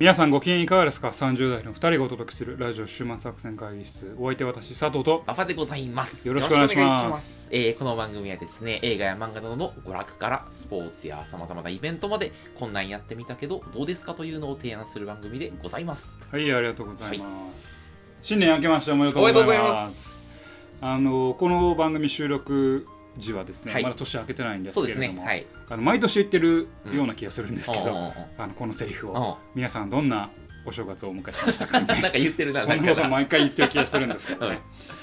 皆さんご機嫌いかがですか ?30 代の2人がお届けするラジオ終末作戦会議室。お相手は私佐藤と。馬場でございます。よろしくお願いします。えーこの番組はですね、映画や漫画などの娯楽からスポーツや様々なイベントまで、こんなんやってみたけど、どうですかというのを提案する番組でございます。はいありがとうございます、新年明けましておめでとうございます。おめでとうございます。あのこの番組収録時はですね、はいまだ年明けてないんですけれども、。ねはい。あの毎年言ってるような気がするんですけど、うんうんうんうんあのこのセリフうんを皆さんどんなお正月をお迎えしましたかみたいな なんか言ってるな、こ。のこと毎回言ってる気がするんですけどね。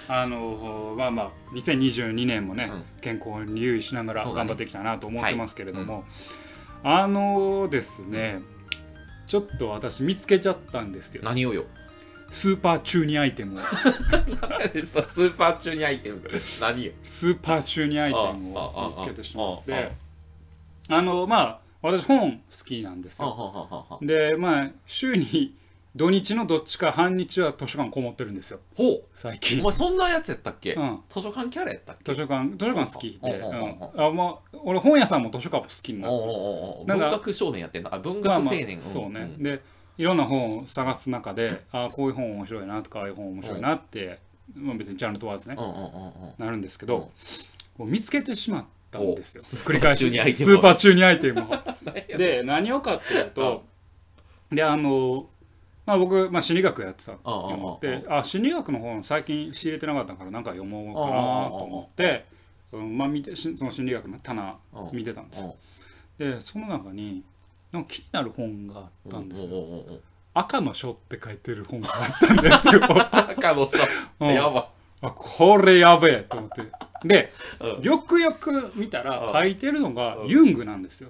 あのまあまあ2022年もね、うん健康に留意しながら頑張っていきたいなと思ってますけれども、あのですねちょっと私見つけちゃったんですよ何をよ。スーパー中二アイテムを。さスーパー中にアイテム？何よ？スーパー中二アイテムあああを見つけてしまっあてあのまあ私本好きなんですはよでまあ週に土日のどっちか半日は図書館こもってるんですよ。ほう。最近。お前そんなやつやったっけ？うん。図書館キャラやったっけ？図書館図書館好きで、俺本屋さんも図書館も好きになって文学少年やってんだ。あ、文まあまあ学青年。そうね、ん。でいろんな本を探す中であこういう本面白いなとかああいう本面白いなって、まあ、別にジャンル問わずね。なるんですけど、見つけてしまったんですよ。繰り返しスーパー中二アイテムを。で何をかっていうとであのまあ僕、まあ、心理学やってたって思ってあ心理学の本最近仕入れてなかったからなんか読もうかなと思って、うんまあ、見てしその心理学の棚うん見てたんですよ。うん。でその中になんか気になる本があったんですよ。赤の書って書いてる本があったんですよ。赤の人。うん。やば。あこれやべえと思って。でうん。よくよく見たらうん。書いてるのがうん。ユングなんですよ。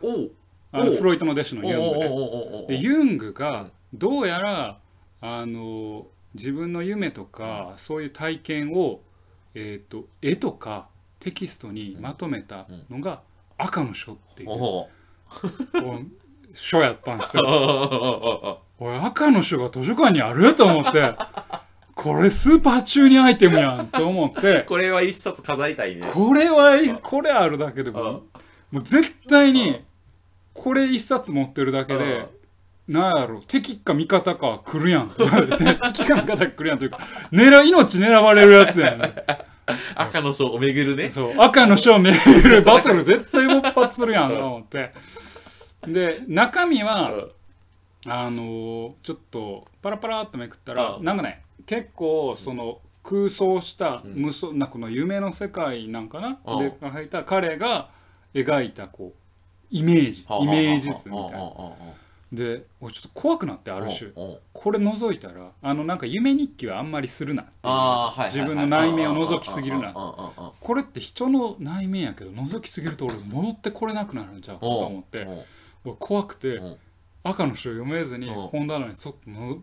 あのフロイトの弟子のユングででユングがどうやらあの自分の夢とかそういう体験を、えー、と絵とかテキストにまとめたのが赤の書っていう。おう。こう書やったんですよ。お おい赤の書が図書館にあると思って。これスーパー中にアイテムやんと思って。これは一冊飾りたいね。これはこれあるだけでもうん。もう絶対にこれ一冊持ってるだけでなんやろ敵か味方か来るやん。敵か味方来るやんというか狙い命狙われるやつやね 赤の書を巡るね。そう赤の書を巡るバトル絶対勃発するやんと思ってで中身はあのーちょっとパラパラっとめくったらうん。なんかね結構その空想したうん。無双なこの夢の世界なんかなうん。で描いた彼が描いたこうイメージイメージ図みたいな。で俺ちょっと怖くなってある種。これ覗いたらあのなんか夢日記はあんまりするなっていうあーはい自分の内面を覗きすぎるな。これって人の内面やけど覗きすぎると俺戻ってこれなくなるんちゃうかと思って。お怖くてうん。赤の書読めずにうん。本棚にそっとの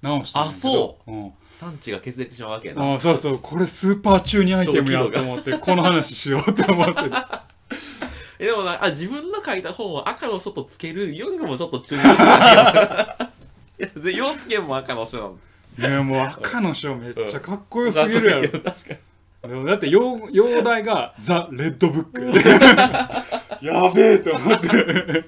直したんだけど、あそう。うん。産地が削れてしまうわけやな。あそうそう。これスーパー中にアイテムやと思ってこの話しようと思って。えでもなあ自分の書いた本を赤の書とつけるユングもちょっと中二的だけどいや洋介も赤の書なの。ねもう赤の書めっちゃかっこよすぎるやろ。確かに。でもだって用用題がザ・レッドブック。やべえと思って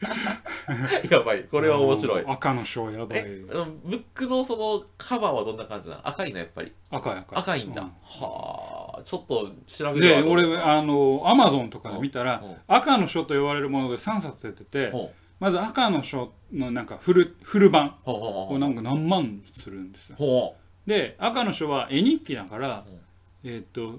やばい。これは面白い。赤の書やばい。ブックのそのカバーはどんな感じなの？赤いのやっぱり。赤い赤い。赤いんだ、うん。はあちょっと調べる。でわ俺あのアマゾンとかで見たらうん。赤の書と言われるもので3冊出ててほまず赤の書のなんかフルフル版うほうほうほう。これなんか何万するんですよ。ほで赤の書は絵日記だからうん。えーっと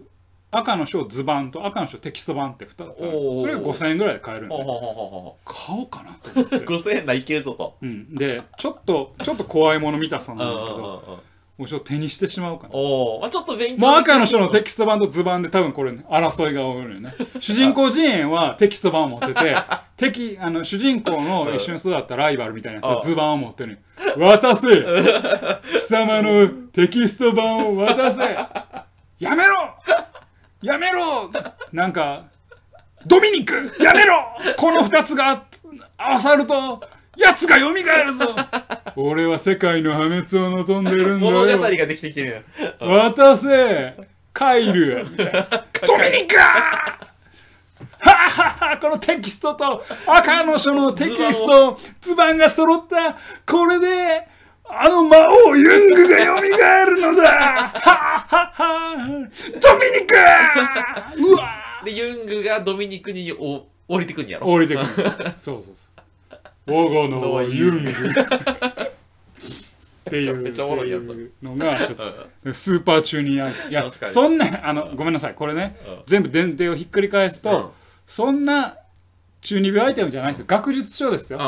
赤の書図版と赤の書テキスト版って2つそれが5000円ぐらいで買えるんで買おうかなと思って。う5000円ないけるぞと。うん。でちょっとちょっと怖いもの見たさなんだけどもうちょっと手にしてしまおうかな。おお、まあ、ちょっと勉強もう赤の人書のテキスト版と図版で多分これ、ね、争いが起こるよね。主人公陣営はテキスト版を持ってて、敵、あの、主人公の一緒に育ったライバルみたいなやつは図版を持ってる。渡せ。貴様のテキスト版を渡せ。やめろやめろ！なんか、ドミニクやめろ！この二つが合わさると、奴が蘇るぞ！俺は世界の破滅を望んでるんだよ。物語ができてきてるやん渡せ！カイルドミニカはははこのテキストと赤の書のテキスト図版が揃った。これであの魔王ユングが蘇るのだ。はははドミニク。うわでユングがドミニクにお降りてくんやろ。降りてくる。そうそうそう。我がのはユングっていうのがちょっとスーパー中にある。いやそんなあのごめんなさい。これねうん。全部前提をひっくり返すと、うん。そんな中二病アイテムじゃないですよ。学術書ですよ、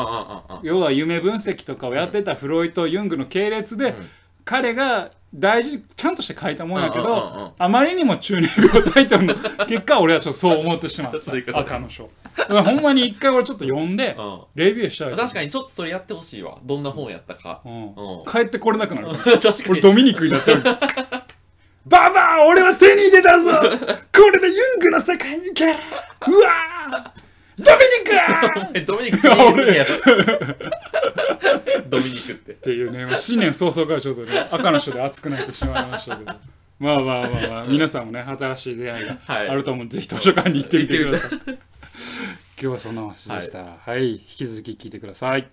要は夢分析とかをやってたフロイト・ユングの系列で、ん。彼が大事ちゃんとして書いたもんやけど、あまりにも中二病タイトルの結果俺はちょっとそう思ってしまった。赤の書ほんまに一回俺ちょっと読んでうん。レビューしたい。確かにちょっとそれやってほしいわ。どんな本やったか。うん。うん。帰ってこれなくなる。確かに。俺ドミニクになってる。ババア俺は手に入れたぞ。これでユングの世界に行け。るうわードミニク! ドミニク ドミニクって。っていうね、まあ、新年早々からちょっとね赤の書で熱くなってしまいましたけど。まあまあまあまあ皆さんもね新しい出会いがはい。あると思うので、ぜひ図書館に行ってみてください。今日はそんな話でした。はい、引き続き聞いてください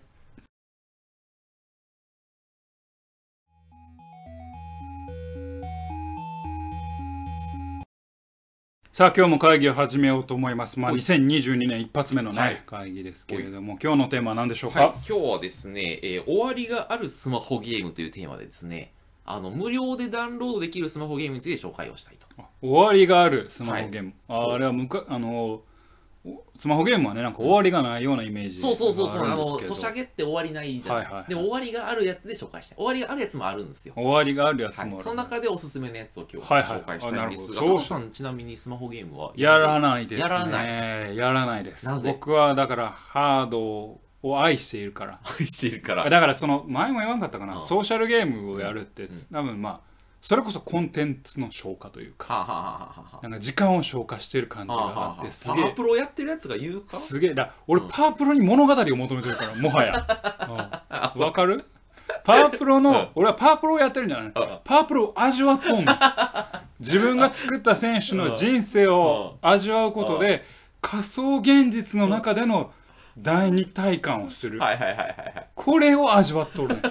さあ今日も会議を始めようと思います。まあはい。2022年一発目のね、はい。会議ですけれども、今日のテーマは何でしょうか、はい、今日はですね、えー終わりがあるスマホゲームというテーマでですね、あの無料でダウンロードできるスマホゲームについて紹介をしたいと。終わりがあるスマホゲーム、ああれはむかあのおスマホゲームはねなんか終わりがないようなイメージそうそうそうそう、あがの、ソシャゲって終わりないじゃん。はいはいはい。でも終わりがあるやつで紹介したい。終わりがあるやつもあるんですよ。終わりがあるやつもある、はい、その中でおすすめのやつを今日はいはい紹介したいんですが、あなるほど。佐藤さん、ちなみにスマホゲームはやらないですね。やらない。やらないです。なぜ？僕はだからハードを愛しているから。愛しているから。だからその前も言わんかったかな、うん。ソーシャルゲームをやるって、うん。多分まあそれこそコンテンツの消化というかはあ、はあはあはあはなんか時間を消化してる感じあ、がはあはあってすあ、パワーげえプロやってるやつが言うか？すげえ。だ俺パワープロに物語を求めてるからもはや。うん。わかる？パワープロうん。の俺はパワープロをやってるんじゃないうん。パワープロを味わっとんの。自分が作った選手の人生を味わうことで仮想現実の中での第二体感をする。これを味わっとる。ね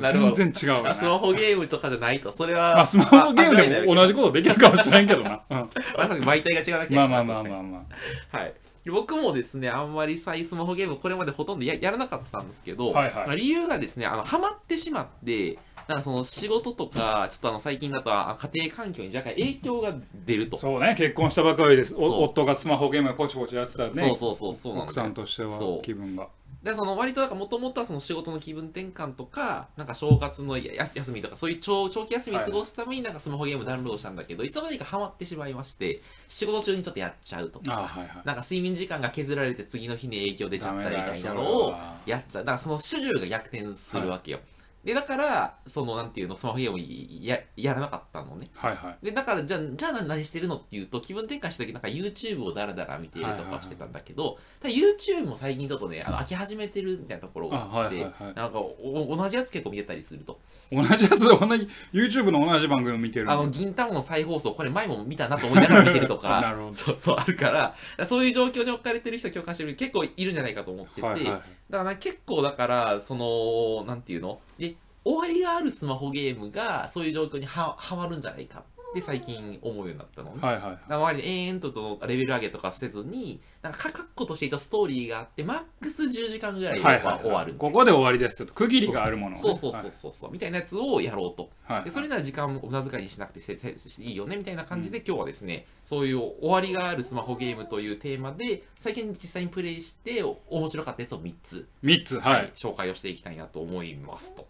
なるほど。全然違うよあスマねホゲームとかじゃないと、それは。まあスマホゲームでも同じことできるかもしれんけどな、うん。まあ媒体が違うだけまあまあまあまあまあ。はい。僕もですね、あんまり再スマホゲームこれまでほとんどややらなかったんですけど、はいはい。まあ理由がですね、あの、ハマってしまって、なんかその仕事とか、ちょっとあの最近だとあ家庭環境に若干影響が出ると。そうね。結婚したばかりです。そう。お夫がスマホゲームをポチポチやってたらね。そうそうそうそうなん奥だよ。さんとしてはそう。気分がでその割ともともとはその仕事の気分転換とかなんか正月の休みとかそういう長長期休み過ごすためになんかスマホゲームダウンロードしたんだけど、い、つの間にかハマってしまいまして仕事中にちょっとやっちゃうと。かさあはいはい。なんか睡眠時間が削られて次の日に影響出ちゃったりみたいなのをやっちゃう。だからその主従が逆転するわけよ、でだからそのなんていうのスマホゲームややらなかったのね。はいはい。でだからじゃあじゃあ何してるのっていうと気分転換した時なんか YouTube をダラダラ見ているとかをしてたんだけど、ただ YouTube も最近ちょっとねあの飽き始めてるみたいなところがあってなんかお同じやつ結構見てたりすると。同じやつ同じ YouTube の同じ番組を見てるあの銀魂の再放送これ前も見たなと思いながら見てるとか なるほど。そうそうあるからだからそういう状況に置かれてる人共感してる人結構いるんじゃないかと思ってて、はいはいだから結構だからそのなんていうの？で終わりがあるスマホゲームがそういう状況にははまるんじゃないかって最近思うようになったのね。はいはいだから周りで延々ととレベル上げとかせずになんか確固として一応ストーリーがあってマックス10時間ぐらいではいはい終わる。ここで終わりですよと区切りがあるものをね。そうそうそうそうそう、みたいなやつをやろうと。はいでそれなら時間を無駄遣いにしなくてせせいいよねみたいな感じで、今日はですねそういう終わりがあるスマホゲームというテーマで最近実際にプレイしてお面白かったやつを3つ、3つはい紹介をしていきたいなと思いますと。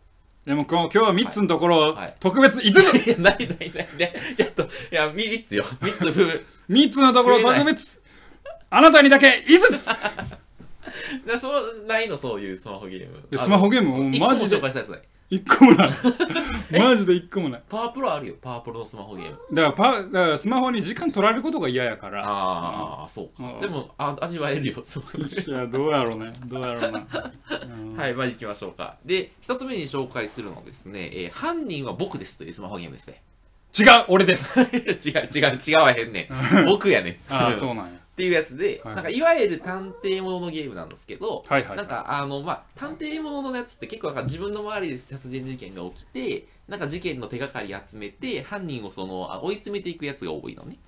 でも今日今日は3つのところをはい。特別5つ。いやないないない。ねちょっといや3つよ。3つふ3 つのところを特別。あなたにだけ5つ。なそうないのそういうスマホゲーム。やスマホゲームマジで。一個も紹介したやつない1個もない。マジで1個もない。パワープロあるよ。パワープロのスマホゲーム。だからパだからスマホに時間取られることが嫌やから。ああそううん。かでもあ味わえるよ。そういやどうやろうね。どうやろうな、うん。はい、まあ行きましょうか。で、一つ目に紹介するのはですね、えー犯人は僕ですというスマホゲームですね。違う俺です。違う違う違うわへんねん。僕やね。ん。ああそうなんやっていうやつで、はい。なんかいわゆる探偵もののゲームなんですけど、はいはい。なんかあのまあ探偵もののやつって結構なんか自分の周りで殺人事件が起きてなんか事件の手がかり集めて犯人をそのあ追い詰めていくやつが多いのね。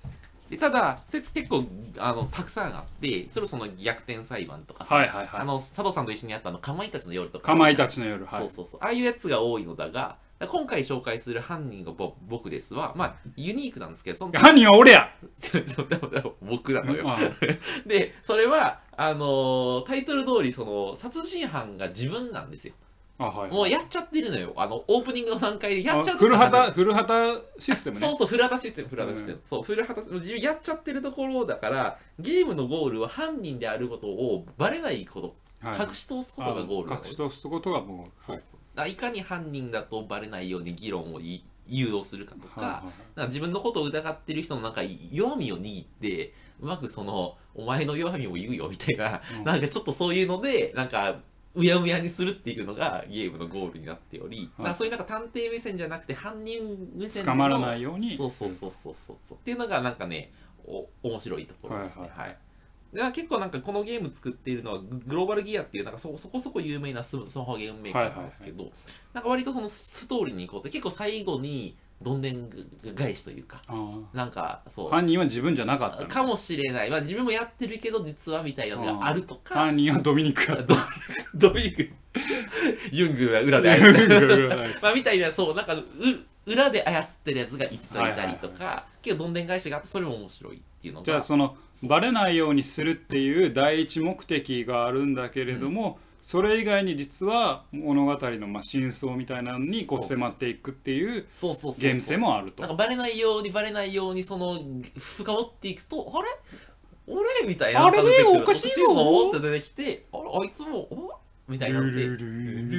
でただ説結構あのたくさんあってそれその逆転裁判とかさ、はいはいはい。あの佐藤さんと一緒にやったあのかまいたちの夜とか。かまいたちの夜はい。そうそうそう。ああいうやつが多いのだが今回紹介する犯人がぼ僕ですはまあユニークなんですけどその犯人は俺や。僕なのよ。あでそれはあのータイトル通りその殺人犯が自分なんですよ。あはいもうやっちゃってるのよ。あのオープニングの段階でやっちゃあってる。古畑古畑システムね。そうそう古畑システム古畑システム、そう古畑自分やっちゃってるところだからゲームのゴールは犯人であることをバレないこと、はい。隠し通すことがゴール隠し通すことがもうそう。そうだからいかに犯人だとバレないように議論をい誘導するかとか,、はか自分のことを疑ってる人のなんか弱みを握ってうまくそのお前の弱みを言うよみたいな、うん。なんかちょっとそういうのでなんかうやうやにするっていうのがゲームのゴールになっており、だからそういうなんか探偵目線じゃなくて犯人目線捕まらないように。そうそうそうそうそう。そうっていうのがなんかねお面白いところですね。はいはい。はいで結構なんかこのゲーム作っているのはググローバルギアっていうなんかそそこそこ有名なススマホゲームメーカーなんですけど、なんか割とそのストーリーに行こうって結構最後にどんでん返しというかあなんかそう。あ犯人は自分じゃなかったの。かもしれない、まあ、自分もやってるけど実はみたいなのがあるとか。犯人はドミニクやどどういうユングが裏で操って。まあみたいなそうなんかう裏で操ってるやつが5ついたりとか、結構どんでん返しがあってそれも面白いっていうのがじゃあそのバレないようにするっていう第一目的があるんだけれども、それ以外に実は物語のまあ真相みたいなのにこう迫っていくっていうそうそうそうそう。ゲーム性もあると。なんかバレないようにバレないようにその深掘っていくとあれ？俺？みたいなあれ？ねおかしいぞ。おって出てきてあれ？あいつもおみたいなのでルル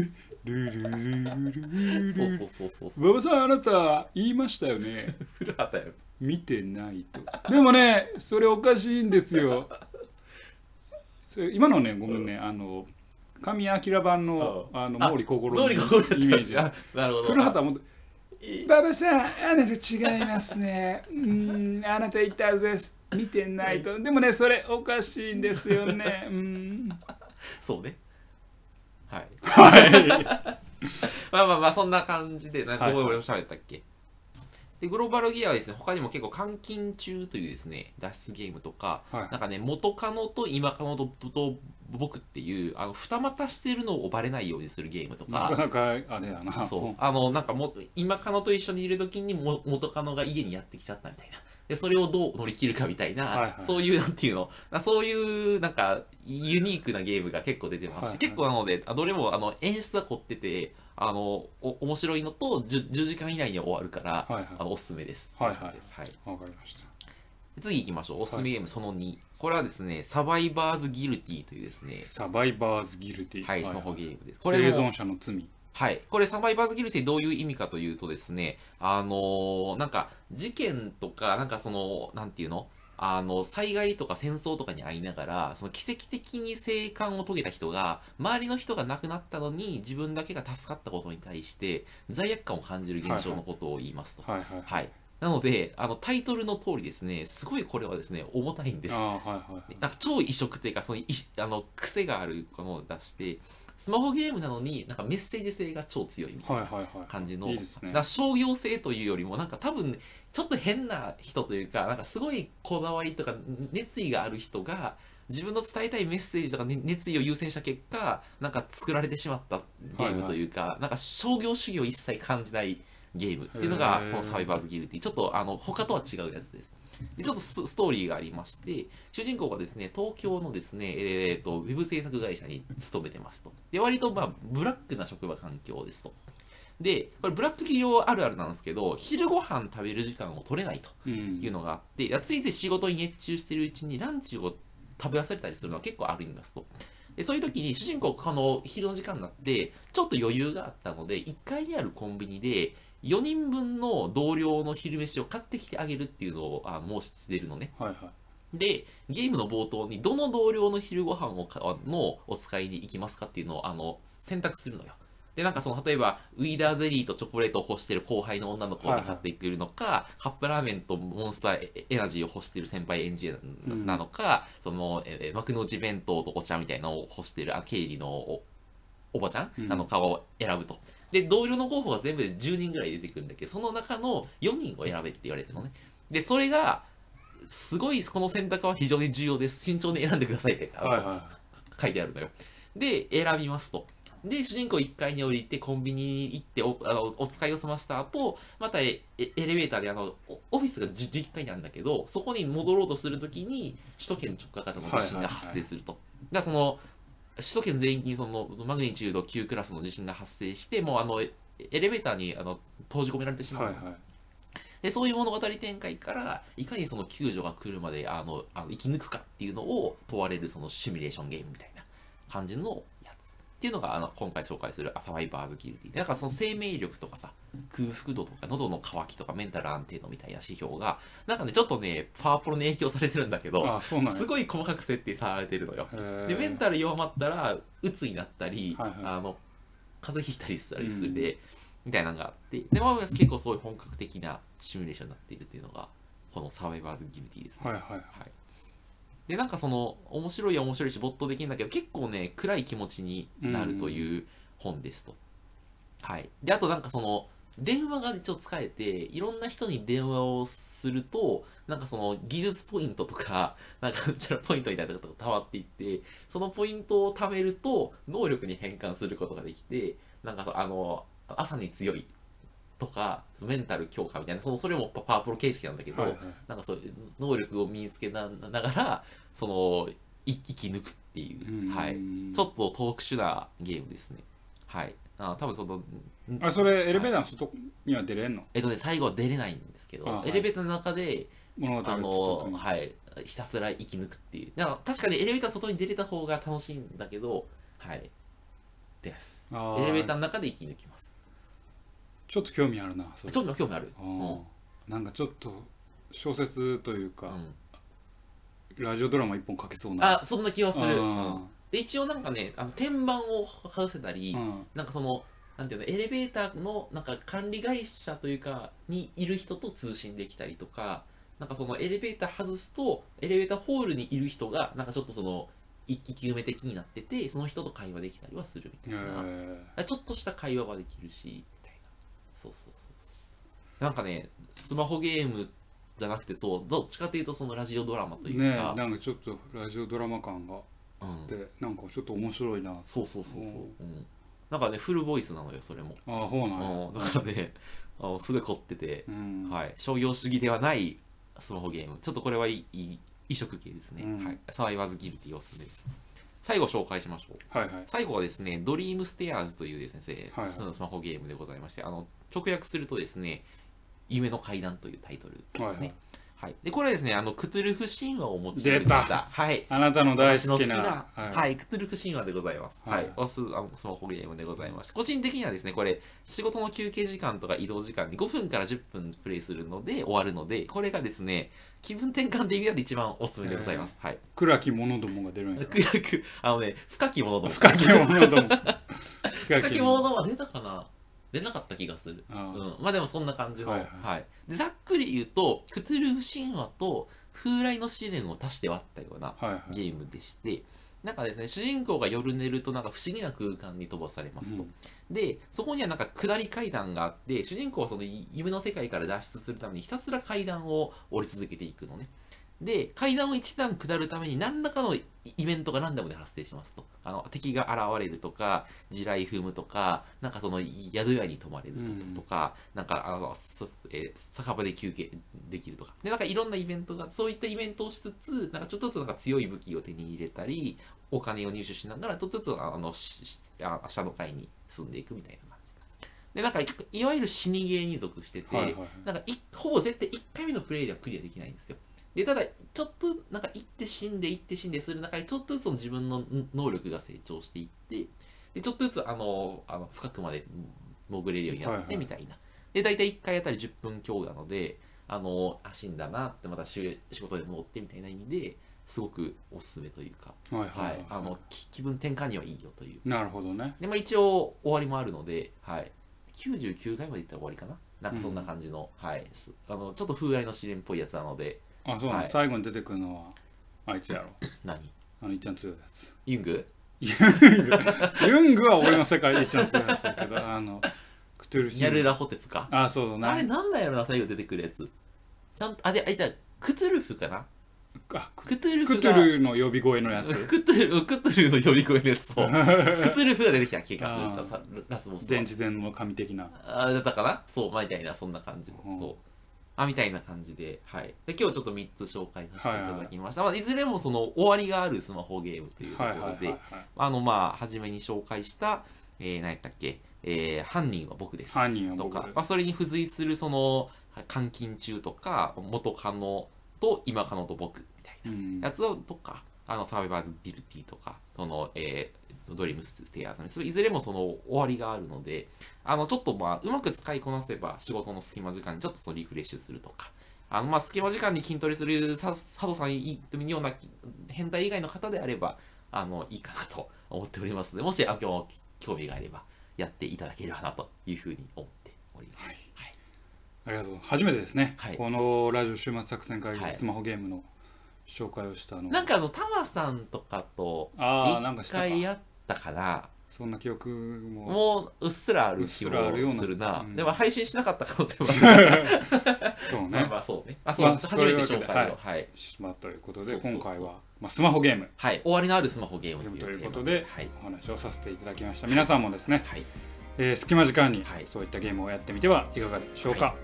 ルルルルルルルそうそうそうそうそう馬場さんあなた言いましたよね古畑よ見てないとでもねそれおかしいんですよそれ今のねごめんねあの神明版のあの毛利心のイメージあなるほど古畑も馬場さんあなた違いますねうんあなた言ったはずです見てないとでもねそれおかしいんですよねうんそうねはい。はい。まあまあまあそんな感じでなはい。どこで喋ったっけ、でグローバルギアはですね他にも結構監禁中というですね脱出ゲームとかはい。なんかね元カノと今カノとと僕っていうあの二股してるのをバレないようにするゲームとか。なかなかあれやな。そう。あのなんかも今カノと一緒にいる時にも元カノが家にやってきちゃったみたいなでそれをどう乗り切るかみたいな、はいはい。そういうなんていうの？な そういうなんかユニークなゲームが結構出てまして、はいはい。結構なのであどれもあの演出が凝っててあのお面白いのと 10, 10時間以内に終わるから、はいはい。あのおすすめです。はいはい。はい。わかりました。次行きましょう。おすすめゲームその2、これはですねサバイバーズ・ギルティというですねサバイバーズギルティ。はい。スマホゲームです。生これも存者の罪はい。これサバイバーズギルティどういう意味かというとですね、あのーなんか事件とか、なんかその、なんていうの？あの、災害とか戦争とかに遭いながら、その奇跡的に生還を遂げた人が、周りの人が亡くなったのに自分だけが助かったことに対して、罪悪感を感じる現象のことを言いますと。はいはいはい。なので、あの、タイトルの通りですね、すごいこれはですね、重たいんですあ。あはいはいなんか超異色っていうかそのいあの癖があるものを出してスマホゲームなのになんかメッセージ性が超強いみたいな感じの、商業性というよりもなんか多分ちょっと変な人というかなんかすごいこだわりとか熱意がある人が自分の伝えたいメッセージとか、ね、熱意を優先した結果なんか作られてしまったゲームというか、なんか商業主義を一切感じないゲームっていうのがこのサバイバーズギルティ。ちょっとあの他とは違うやつですでちょっとスストーリーがありまして主人公がですね東京のですね、えー、とウェブ制作会社に勤めてますと。で割とまあブラックな職場環境ですと。でこれブラック企業あるあるなんですけど昼ご飯食べる時間を取れないとうん。いうのがあっていやついつい仕事に熱中してるうちにランチを食べ忘れたりするのは結構あるんですと。でそういう時に主人公あの昼の時間になってちょっと余裕があったので1階にあるコンビニで4人分の同僚の昼飯を買ってきてあげるっていうのをあ申し出るのね。はいはい。でゲームの冒頭にどの同僚の昼ご飯をかのお使いに行きますかっていうのをあの選択するのよ。で、なんかその、例えば、ウィーダーゼリーとチョコレートを欲してる後輩の女の子を買ってくるのか、カップラーメンとモンスターエエナジーを欲してる先輩エンジニアなのか、その、えー幕の内弁当とお茶みたいなのを欲してる、あ、経理のおおばちゃん。なのかを選ぶと。で、同僚の候補が全部で10人ぐらい出てくるんだけど、その中の4人を選べって言われてるのね。で、それが、すごいこの選択は非常に重要です。慎重に選んでくださいって、はいは書いてあるのよ。で、選びますと。で、主人公1階に降りて、コンビニに行っておあのお使いを済ました後、またエレベーターであのおオフィスが 10, 11階なんだけど、そこに戻ろうとするときに、首都圏直下型の地震が発生すると。だからその、首都圏全域にそのマグニチュード9クラスの地震が発生して、もうあの、エエレベーターにあの閉じ込められてしい。まうの。はいはい。でそういう物語展開からいかにその救助が来るまであのあの生き抜くかっていうのを問われるそのシミュレーションゲームみたいな感じのっていうのがあの今回紹介するサバイバーズ・ギルティでなんかその生命力とかさ空腹度とか喉の渇きとかメンタル安定度みたいな指標がなんかねちょっとねパワープロに影響されてるんだけどあ、そうなんや。す。ごい細かく設定されてるのよ。でメンタル弱まったら鬱になったり、はいはい。あの風邪ひいたりしたりするで、みたいなのがあってで、まあ、結構そういう本格的なシミュレーションになっているっていうのがこのサバイバーズ・ギルティですね、はいはい。はいでなんかその面白いは面白いし没頭できるんだけど結構ね暗い気持ちになるという本ですと、はい。であとなんかその電話が一応使えていろんな人に電話をするとなんかその技術ポイントとか なんかうちらポイントみたいなことが溜まっていってそのポイントを貯めると能力に変換することができてなんかあの朝に強いとかメンタル強化みたいなそのそれもパパワープロ形式なんだけど、はいはい。なんかそういう能力を身につけなながらそのい生き抜くっていう、はい、ちょっと特殊なゲームですね。はい。あ多分そのんあ、それエレベーターの外には出れんの？えっとね最後は出れないんですけど、あはい。エレベーターの中であ物語の。はい。ひたすら生き抜くっていう。なんか確かにエレベーターの外に出れた方が楽しいんだけどはい。です。あエレベーターーの中で生き抜きますちょっと興味あるな。それ。ちょっと興味ある？なんかちょっと小説というか、うん。ラジオドラマ一本書けそうな。あそんな気はする、で一応なんかねあの天板を外せたり、うん。なんかそのなんていうのエレベーターのなんか管理会社というかにいる人と通信できたりとかなんかそのエレベーター外すとエレベーターホールにいる人がなんかちょっとそのい生き埋め的になっててその人と会話できたりはするみたいな、えちょっとした会話はできるしそうそうそうそう。なんかねスマホゲームじゃなくてそうどっちかというとそのラジオドラマというーねか、なんかちょっとラジオドラマ感があうん。って、なんかちょっと面白いな。そうそうそうそう、う。んうん、なんかねフルボイスなのよそれも。ああ、そうなんや。うん。だからねあのすごい凝ってて、うん。はい、商業主義ではないスマホゲーム。ちょっとこれはいいいい異色系ですね、うん。はい、サバイバーズギルティおすすめです最後紹介しましょう。はいはい。最後はですねドリームステアーズというですね、はいはい。スマホゲームでございましてあの直訳するとですね夢の階段というタイトルですね。はいはいはい、でこれはですねあのクトゥルフ神話をモチーフに出たしたはいあなたの大好きな。はいはい、クトゥルフ神話でございます。は、はいいおすあのスマホゲームでございまして、個人的にはですね、これ、仕事の休憩時間とか移動時間に5分から10分プレイするので終わるので、これがですね、気分転換で意味で一番おすすめでございます。はい。暗き者どもが出るんや。くやく、あのね、深きものども。深き者ども。深きものどもは出たかな？出なかった気がする。うん、まあでもそんな感じの、ははい。いはい。でざっくり言うとクトゥルフ神話と風来の試練を足して割ったようなはいはい。ゲームでしてなんかですね主人公が夜寝るとなんか不思議な空間に飛ばされますと、うん。でそこにはなんか下り階段があって主人公はその夢の世界から脱出するためにひたすら階段を降り続けていくのねで階段を一段下るために何らかのイイベントがランダムで発生しますと。あの敵が現れるとか地雷踏むとかなんかその宿屋に泊まれるとか、なんかあのそえー酒場で休憩できるとか。でなんかいろんなイベントがそういったイベントをしつつなんかちょっとずつなんか強い武器を手に入れたりお金を入手しながらちょっとずつあのあ下の階に進んでいくみたいな感じ。でなんかいいわゆる死にゲーに属してて、はいはいはい。なんかいほぼ絶対1回目のプレイではクリアできないんですよでただちょっとなんか行って死んで行って死んでする中でちょっとずつその自分のん能力が成長していってでちょっとずつあのあの深くまで潜れるようになっはいはい。てみたいな、で大体1回あたり10分強なのであのあ死んだなってまた仕仕事で戻ってみたいな意味ですごくおすすめというか、はいはい、はい、あのき気分転換にはいいよという。なるほどね。で、まあ、一応終わりもあるので、はい、99回までいったら終わりかな。なんかそんな感じの,、はい、すあのちょっと風合いの試練っぽいやつなのであそうなの、はい。最後に出てくるのはあいつやろ。何？あのいっちゃん強いやつ。ユング？ユング。は俺の世界で一番強いやつだけどあのクトゥルシニャルラホテプか？あそうだな。あれなんだやろな最後出てくるやつ。ちゃんとあであいたクトゥルフかな？あククトゥルクフがトゥルの呼び声のやつ。クトゥルクトゥルの呼び声のやつと クトゥルフが出てきた気がすあー。るさラスボスは。電池前の神的な。あだったかな？そうみたいなそんな感じ。の、うん。そうあみたいな感じで,、はい、で今日ちょっと3つ紹介させていただきました、いまあ、いずれもその終わりがあるスマホゲームというとこはいはいろで初めに紹介した、えー、何やったっけ、えー犯人は僕です。犯人は僕とか、まあ、それに付随するその監禁中とか元カノと今カノと僕みたいなうん。やつをとか、あのサバイバーズビルティとか、その、えードリームステイヤーズいずれもその終わりがあるので、あのちょっとまあうまく使いこなせば仕事の隙間時間にちょっとそのリフレッシュするとか、あのまあ隙間時間に筋トレするさ佐藤さんのような変態以外の方であれば、あのいいかなと思っておりますので、もしあの興味があればやっていただければなというふうに思っております。はい。ありがとう。初めてですね、はい。このラジオ週末作戦会議スマホゲームの紹介をしたの、なんかあのタマさんとかとああなんか一したか回やったかな。そんな記憶ももううっすらある気もするようなするな。うんでも配信しなかった可能性もある。そうまあねまあそうね。あ、そう、まあ初めてそういうわけで紹介を。はい。まあということでそうそうそう今回は、まあ、スマホゲームはい。終わりのあるスマホゲームとというテーマいうことではい。お話をさせていただきました皆さんもですね、はい。えー隙間時間にはいそういったゲームをやってみてはいかがでしょうか、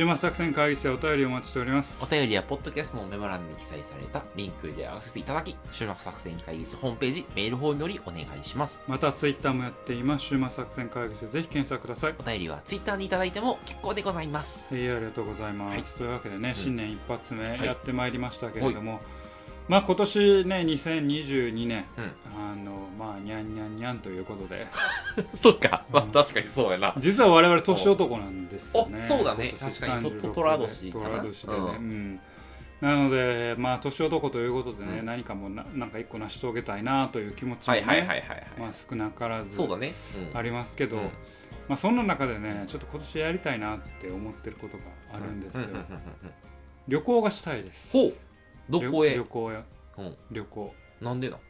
週末作戦会議室でお便りをお待ちしております。お便りはポッドキャストのメモ欄に記載されたリンクでアクセスいただき、収録作戦会議室ホームページ、メールフォームよりお願いします。またツイッターもやっています。週末作戦会議室でぜひ検索ください。お便りはツイッターにいただいても結構でございます。えーありがとうございます、はい。というわけでね、新年一発目はい。やってまいりましたけれども、まあ今年ね2022年、うん。あのまあにゃんにゃんにゃんということで。そっか。まあ確かにそうやな。実は我々年男なんですよね。おそうだね。確かに。と36と寅年かな。寅年で。ね、うん。うん。なのでまあ年男ということでね、うん。何かもななんか一個成し遂げたいなという気持ちもね、少なからずそうだね。うん。ありますけど、うん。まあそんな中でねちょっと今年やりたいなって思ってることがあるんですよ、旅行がしたいです。ほうどこへ。旅旅行やうん。旅行。なんでなん？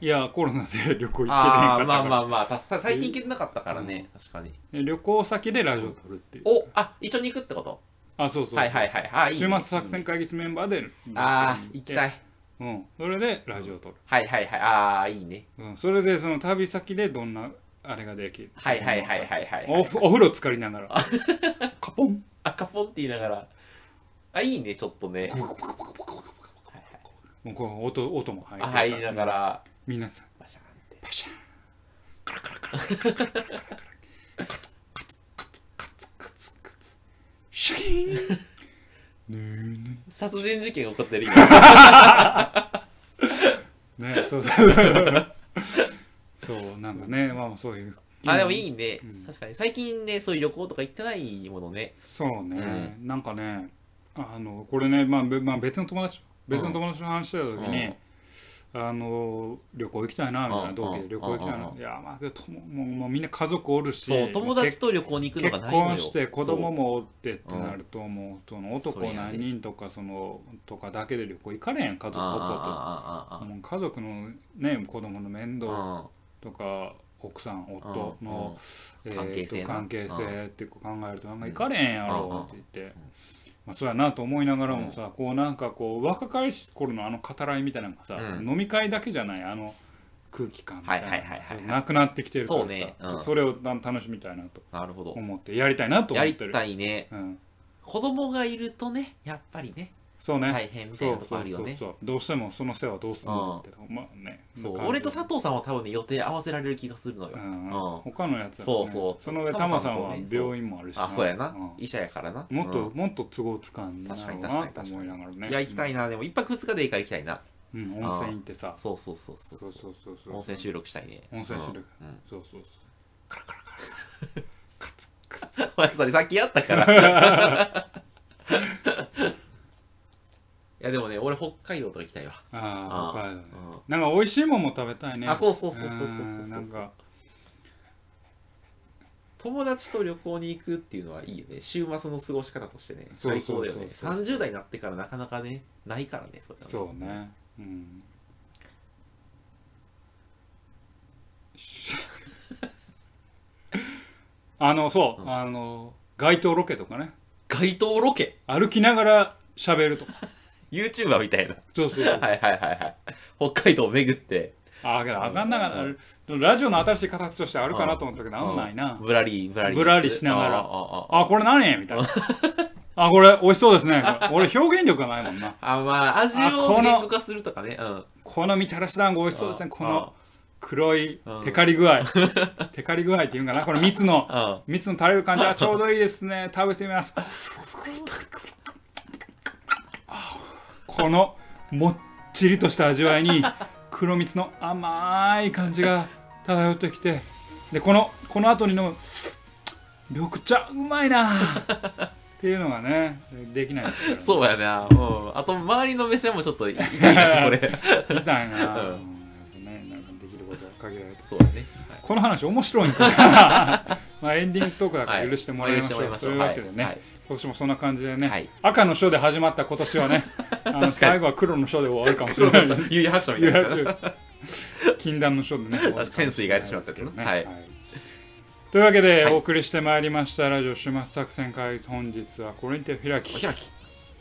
いやコロナで旅行行けてへんから。まあまあまあ確か最近行けてなかったからね、確かに。で旅行先でラジオ撮るっていう。おあ一緒に行くってこと？あそうそう、はいはいはいあい。い週ね。末作戦会議室メンバーでああ行きたい、いうん、それでラジオ撮る、はいはいはい。ああいいね。うん、それでその旅先でどんなあれができるはいはいはいはいはいお風呂浸かりながら。カポン。赤ポンって言いながらあいいねちょっとね。もうこう音音も入って入りながら。皆さん。パシャンって。パシャン。カラカラカラカラカラカラカラカラカラカラカラカラカツシャキーンぬーぬ殺人事件が起こってる今ねそうそうそうなんかねまあそういうあでもいいね、確かに最近ねそういう旅行とか行ってないものねそうね、なんかねあのこれね、まあ、べまあ別の友達別の友達と話してた時に、あの旅行行きたいなみたいなうん。同期で旅行行きたいうん。ないやまあでとももうもうみんな家族おるしそう友達と旅行に行くの結がないのよ。婚して子供もおってってなるともうその男何人とかそのとかだけで旅行行かれへん家族おともう家族のね子供の面倒とか奥さん夫うん。の、えーと関係性な。関係う性って考えるとなんか行かれへんやうん。ろって言って、まあ、そうやなと思いながらもさ、こうなんかこう若かりし頃のあの語らいみたいなのがさ、うん。飲み会だけじゃないあの空気感みたいななくなってきてるからさそうね。うん。それをた楽しみたいなとなるほど。思ってやりたいなとやり思ってる。たいね。うん。子供がいるとねやっぱりねそうね。大変みたいなとこあるよね。そうそうそうそう。どうしてもその世はどうするのって、まあねそう俺と佐藤さんは多分ね予定合わせられる気がするのよ、うん。他のやつはね、そうそう。その上タマさんは病院もあるしあそうやな、ん。医者やからな。もっと、うん。もっと都合つかんな確かに確かにと確かに。思いながらねいや行きたいな。でも一泊二日でいいから行きたいな。うん、温泉行ってさ。そうそうそうそうそう。温泉収録したいね。温泉収録。うん。うそうそうそう。お前それさっきやったから。いやでもね俺北海道とか行きたいわ。あああ北海道ね。うなんか美味しいもんも食べたいね。あそうそうそうそうそうそうう。んなんか。友達と旅行に行くっていうのはいいよね。週末の過ごし方としてね。そう最高だよねそう。そうそう30代になってからなかなかねないからねそれは。ねそうね。うん。し あのそう、うん。あの街頭ロケとかね。街頭ロケ？歩きながら喋るとか YouTuber みたいな。そうそうはいはいはいはい。北海道を巡って。ああけどあかんながらラジオの新しい形としてあるかなと思ったけどあんまないな。ぶらりぶらり。ぶらりしながら。あああああこれ何みたいな。あこれ美味しそうですね。俺表現力がないもんな。あまあ味あこのを言語化するとかね。うん。このみたらし団子美味しそうですね。あこの黒いうん。テカリ具合。テカリ具合っていうんかな。この蜜のあ蜜の垂れる感じ。はちょうどいいですね。食べてみますこのもっちりとした味わいに黒蜜の甘い感じが漂ってきてでこのこの後に飲む緑茶うまいなっていうのがねできないですからね。そうやな。うん。あと周りの目線もちょっと いいなこれ。みたいな、うん。ねなんかできることは限られて。そうやねこの話面白いんかな まあエンディングトークだからはい。許してもらいましょう,、というわけでね、はい。今年もそんな感じでね、はい。赤の書で始まった今年はね あの最後は黒の書で終わるかもしれない。悠々 白書。みたいな禁断の書でねセンス意外としまったけどね。はい。というわけで、はい。お送りしてまいりましたラジオ終末作戦会本日はこれにて開きお開き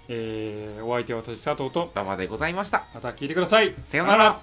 えーお相手は私佐藤と。馬場でございました。また聞いてください。さようなら